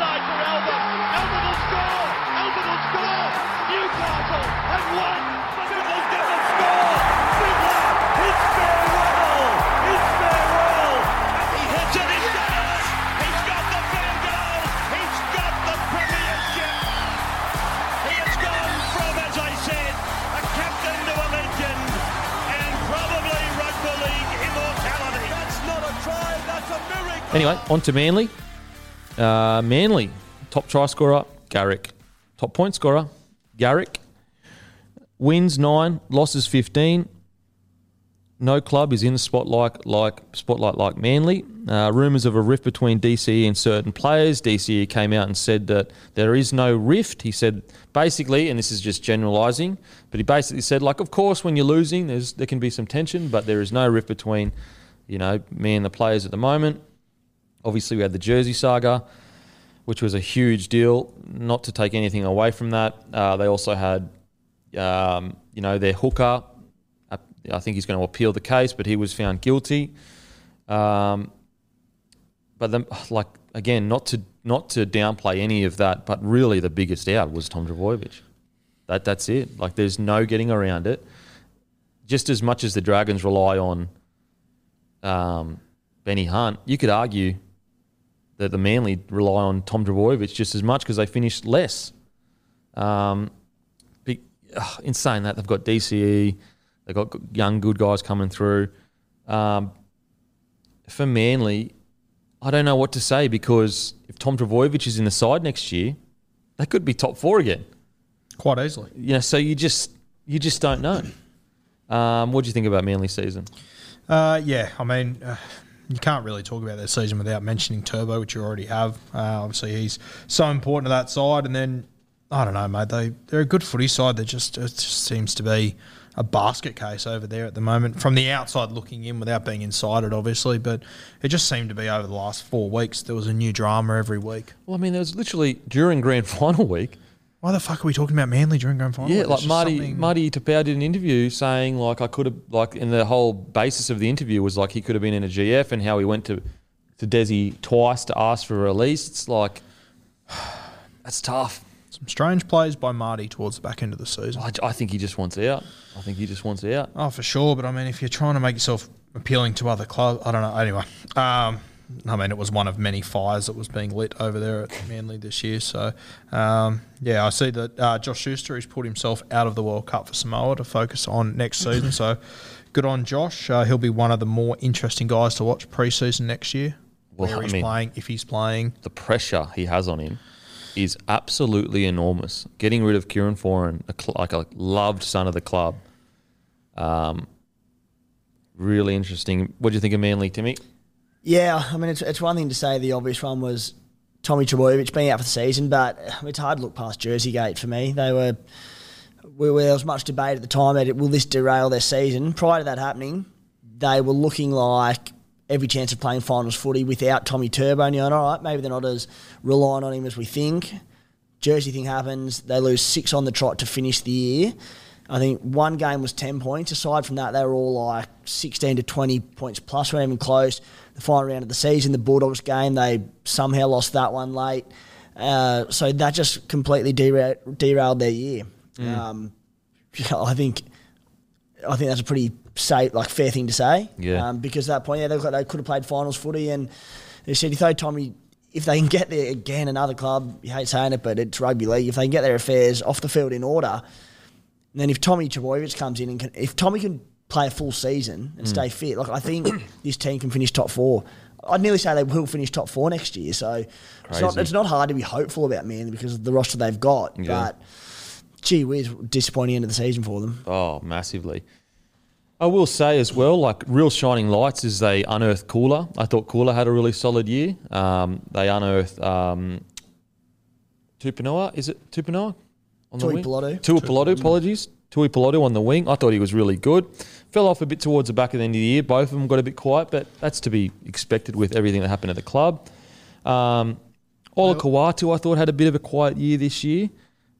Inside for Albert. Albert will score. Albert will score. Newcastle have won. Sybil doesn't score. Fiddler. It's farewell. It's farewell. He hits it. He's got it. He's got the fan goal. He's got the premiership. He has gone from, as I said, a captain to a legend. And probably rugby league immortality. That's not a try. That's a miracle. Anyway, on to Manly. Uh, Manly, top try scorer, Garrick. Top point scorer, Garrick. Wins nine, losses 15. No club is in the spotlight like spotlight like Manly. Uh, rumours of a rift between DCE and certain players. DCE came out and said that there is no rift. He said basically, and this is just generalising, but he basically said like, of course, when you're losing, there's there can be some tension, but there is no rift between, you know, me and the players at the moment. Obviously, we had the Jersey saga, which was a huge deal. Not to take anything away from that, uh, they also had, um, you know, their hooker. I think he's going to appeal the case, but he was found guilty. Um, but then, like again, not to not to downplay any of that, but really the biggest out was Tom Trbojevic. That that's it. Like there's no getting around it. Just as much as the Dragons rely on um, Benny Hunt, you could argue that the Manly rely on Tom Trbojevic just as much because they finished less. Um, ugh, in saying that, they've got DCE, they've got young good guys coming through. Um, for Manly, I don't know what to say because if Tom Trbojevic is in the side next year, they could be top four again. Quite easily. You know, so you just you just don't know. Um, what do you think about Manly season? Uh, yeah, I mean, uh, you can't really talk about their season without mentioning Turbo, which you already have. Uh, obviously, he's so important to that side. And then, I don't know, mate, they, they're a good footy side. They just, it just seems to be a basket case over there at the moment from the outside looking in without being inside it, obviously. But it just seemed to be over the last four weeks, there was a new drama every week. Well, I mean, there was literally during grand final week. Why the fuck are we talking about Manly during grand final? Yeah, like Marty something- Marty Taupau did an interview saying like I could have like and the whole basis of the interview was like he could have been in a GF and how he went to to Desi twice to ask for a release. It's like that's tough. Some strange plays by Marty towards the back end of the season. I, I think he just wants out. I think he just wants out. Oh, for sure. But I mean, if you're trying to make yourself appealing to other clubs, I don't know. Anyway, um, I mean, it was one of many fires that was being lit over there at Manly this year. So, um, yeah, I see that uh, Josh Schuster has put himself out of the World Cup for Samoa to focus on next season. so, good on Josh. Uh, he'll be one of the more interesting guys to watch preseason next year. Well, where I he's mean- playing, if he's playing. The pressure he has on him is absolutely enormous. Getting rid of Kieran Foran, a cl- like a loved son of the club, um, really interesting. What do you think of Manly, Timmy? Yeah, I mean, it's, it's one thing to say the obvious one was Tommy Trbojevic being out for the season, but it's hard to look past Jersey Gate for me. They were, we were there was much debate at the time that it, will this derail their season. Prior to that happening, they were looking like every chance of playing finals footy without Tommy Turbo. And you're like, all right, maybe they're not as reliant on him as we think. Jersey thing happens. They lose six on the trot to finish the year. I think one game was 10 points. Aside from that, they were all like 16 to 20 points plus, weren't even close. The final round of the season, the Bulldogs game, they somehow lost that one late. Uh, so that just completely dera- derailed their year. Um, I think I think that's a pretty safe, like fair thing to say. Yeah. Um, because at that point, yeah, they, they could have played finals footy, and they said you throw Tommy if they can get there again, another club, you hate saying it, but it's rugby league. If they can get their affairs off the field in order, then if Tommy Trbojevic comes in and can, if Tommy can play a full season and stay fit, like I think this team can finish top four. I'd nearly say they will finish top four next year. So it's not, it's not hard to be hopeful about Manly because of the roster they've got. Yeah. But gee whiz, disappointing end of the season for them. Oh, massively. I will say as well, like real shining lights is they unearthed Koula. I thought Koula had a really solid year. Um, they unearthed um, Tupanoa. Is it Tupanoa? On the Tui wing? Pilotu. Tuipulotu, apologies. Tuipulotu on the wing. I thought he was really good. Fell off a bit towards the back of the end of the year. Both of them got a bit quiet, but that's to be expected with everything that happened at the club. Um, Olakau'atu, I thought, had a bit of a quiet year this year,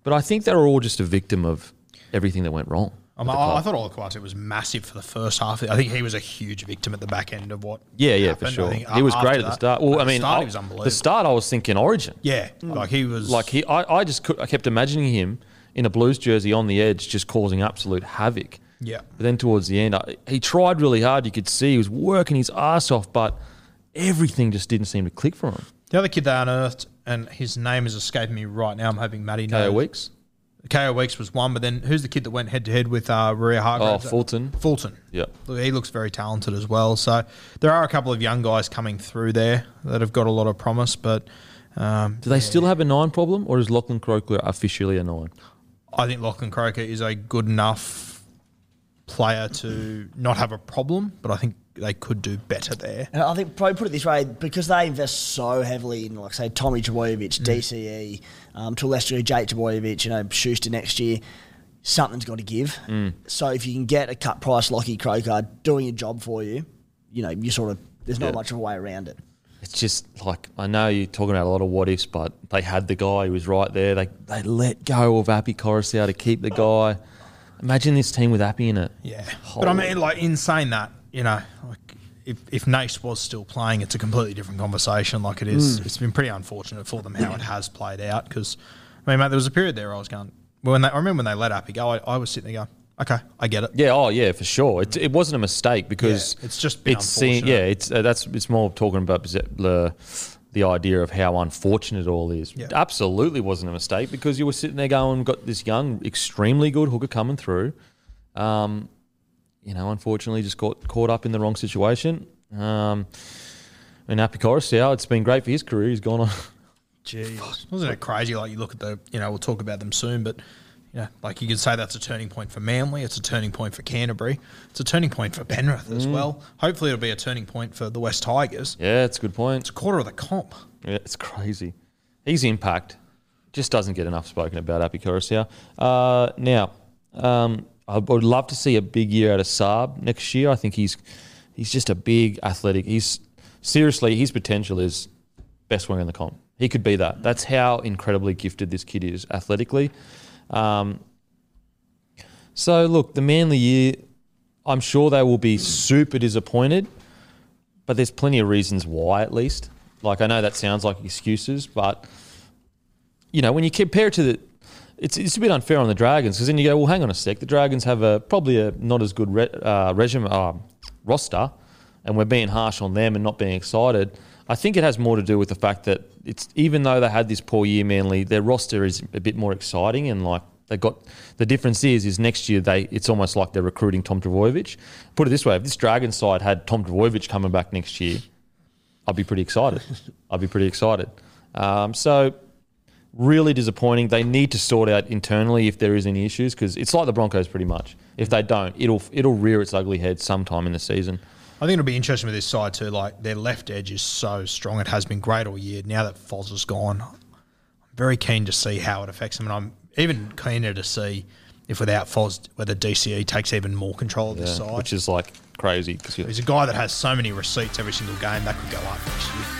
but I think they were all just a victim of everything that went wrong. The oh, I, I thought Olakau'atu was massive for the first half. I think he was a huge victim at the back end of what. Yeah, yeah, happened. for sure. He was great at the start. Well, I the mean, start, I- was unbelievable. the start I was thinking Origin. yeah, like he was Like he, I, I just could, I kept imagining him in a Blues jersey on the edge, just causing absolute havoc. Yeah. But then towards the end, I, he tried really hard. You could see he was working his ass off, but everything just didn't seem to click for him. The other kid they unearthed, and his name is escaping me right now. I'm hoping Matty knows. Kaeo Weekes. Kaeo Weekes was one, but then who's the kid that went head to head with uh, Maria Oh, Fulton. Fulton. Yeah. He looks very talented as well. So there are a couple of young guys coming through there that have got a lot of promise, but um, Do they still have a nine problem, or is Lachlan Croker officially a nine? I think Lachlan Croker is a good enough player to not have a problem, but I think they could do better there. And I think probably put it this way, because they invest so heavily in, like say, Tommy Trbojevic, DCE, um, to a lesser degree, Jake Trbojevic, you know, Schuster next year, something's got to give. So if you can get a cut price Lockie Croker doing a job for you, you know, you sort of there's not Yeah. much of a way around it. It's just like I know you're talking about a lot of what ifs, but they had the guy who was right there. They they let go of Api Koroisau to keep the guy. Imagine this team with Api in it. Yeah, but I mean, like in saying that, you know, like if if Nace was still playing, it's a completely different conversation. Like it is, it's been pretty unfortunate for them how it has played out. Because I mean, mate, there was a period there I was going well, when they, I remember when they let Api go, I, I was sitting there going, okay, I get it. Yeah, oh yeah, for sure. It, it wasn't a mistake because Yeah, it's just been seen- yeah, it's uh, that's it's more talking about the the idea of how unfortunate it all is. Yeah. Absolutely wasn't a mistake because you were sitting there going, got this young, extremely good hooker coming through. Um, you know, unfortunately, just got caught up in the wrong situation. Um, and Api Koroisau, it's been great for his career. He's gone on. Jeez. Wasn't it crazy? Like you look at the, you know, we'll talk about them soon, but yeah, like you could say that's a turning point for Manly. It's a turning point for Canterbury. It's a turning point for Penrith as well. Hopefully, it'll be a turning point for the West Tigers. Yeah, it's a good point. It's a quarter of the comp. Yeah, it's crazy. His impact just doesn't get enough spoken about, Api Koroisau. Uh, now, um, I would love to see a big year out of Saab next year. I think he's he's just a big athletic. He's seriously his potential is best winger in the comp. He could be that. That's how incredibly gifted this kid is athletically. Um, so look, the Manly year, I'm sure they will be super disappointed but there's plenty of reasons why at least like i know that sounds like excuses but you know when you compare it to the it's, it's a bit unfair on the dragons because then you go well hang on a sec the dragons have a probably a not as good re, uh, regime, uh, roster and we're being harsh on them and not being excited i think it has more to do with the fact that it's even though they had this poor year manly their roster is a bit more exciting and like they got the difference is is next year they it's almost like they're recruiting Tom Trbojevic. Put it this way: if this Dragon side had Tom Trbojevic coming back next year, I'd be pretty excited. I'd be pretty excited. Um, so really disappointing. They need to sort out internally if there is any issues because it's like the Broncos pretty much. If they don't, it'll it'll rear its ugly head sometime in the season. I think it'll be interesting with this side too. Like their left edge is so strong; it has been great all year. Now that Foz is gone, I'm very keen to see how it affects them, and I'm even keener to see if without Foz, whether DCE takes even more control of this Yeah, side. which is like crazy because He's a guy that has so many receipts every single game that could go up next year.